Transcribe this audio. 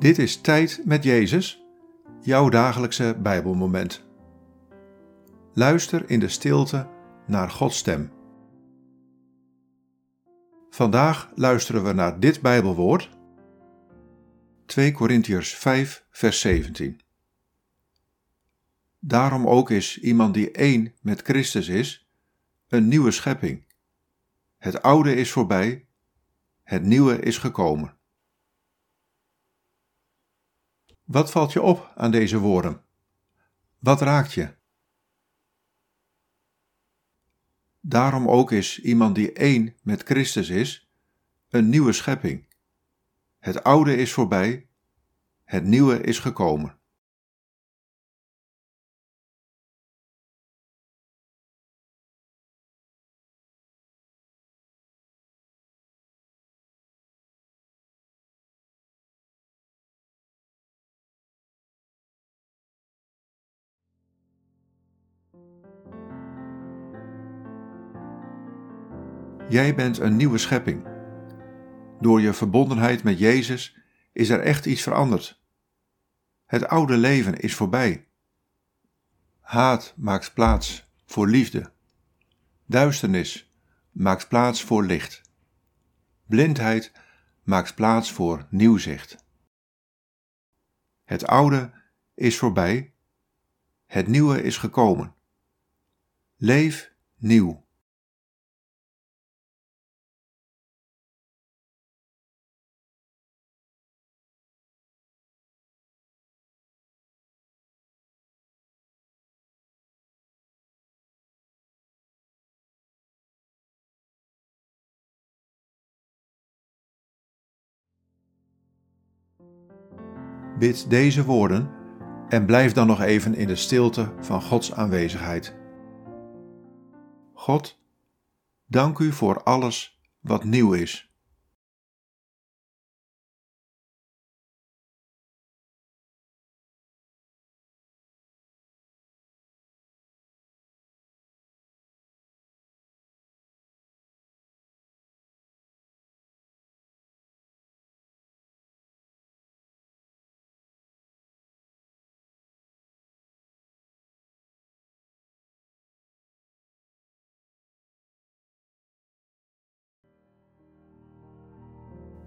Dit is Tijd met Jezus, jouw dagelijkse Bijbelmoment. Luister in de stilte naar Gods stem. Vandaag luisteren we naar dit Bijbelwoord, 2 Korintiërs 5, vers 17. Daarom ook is iemand die één met Christus is, een nieuwe schepping. Het oude is voorbij, het nieuwe is gekomen. Wat valt je op aan deze woorden? Wat raakt je? Daarom ook is iemand die één met Christus is, een nieuwe schepping. Het oude is voorbij, het nieuwe is gekomen. Jij bent een nieuwe schepping. Door je verbondenheid met Jezus is er echt iets veranderd. Het oude leven is voorbij. Haat maakt plaats voor liefde. Duisternis maakt plaats voor licht. Blindheid maakt plaats voor nieuw zicht. Het oude is voorbij, het nieuwe is gekomen. Leef nieuw. Bid deze woorden en blijf dan nog even in de stilte van Gods aanwezigheid. God, dank u voor alles wat nieuw is.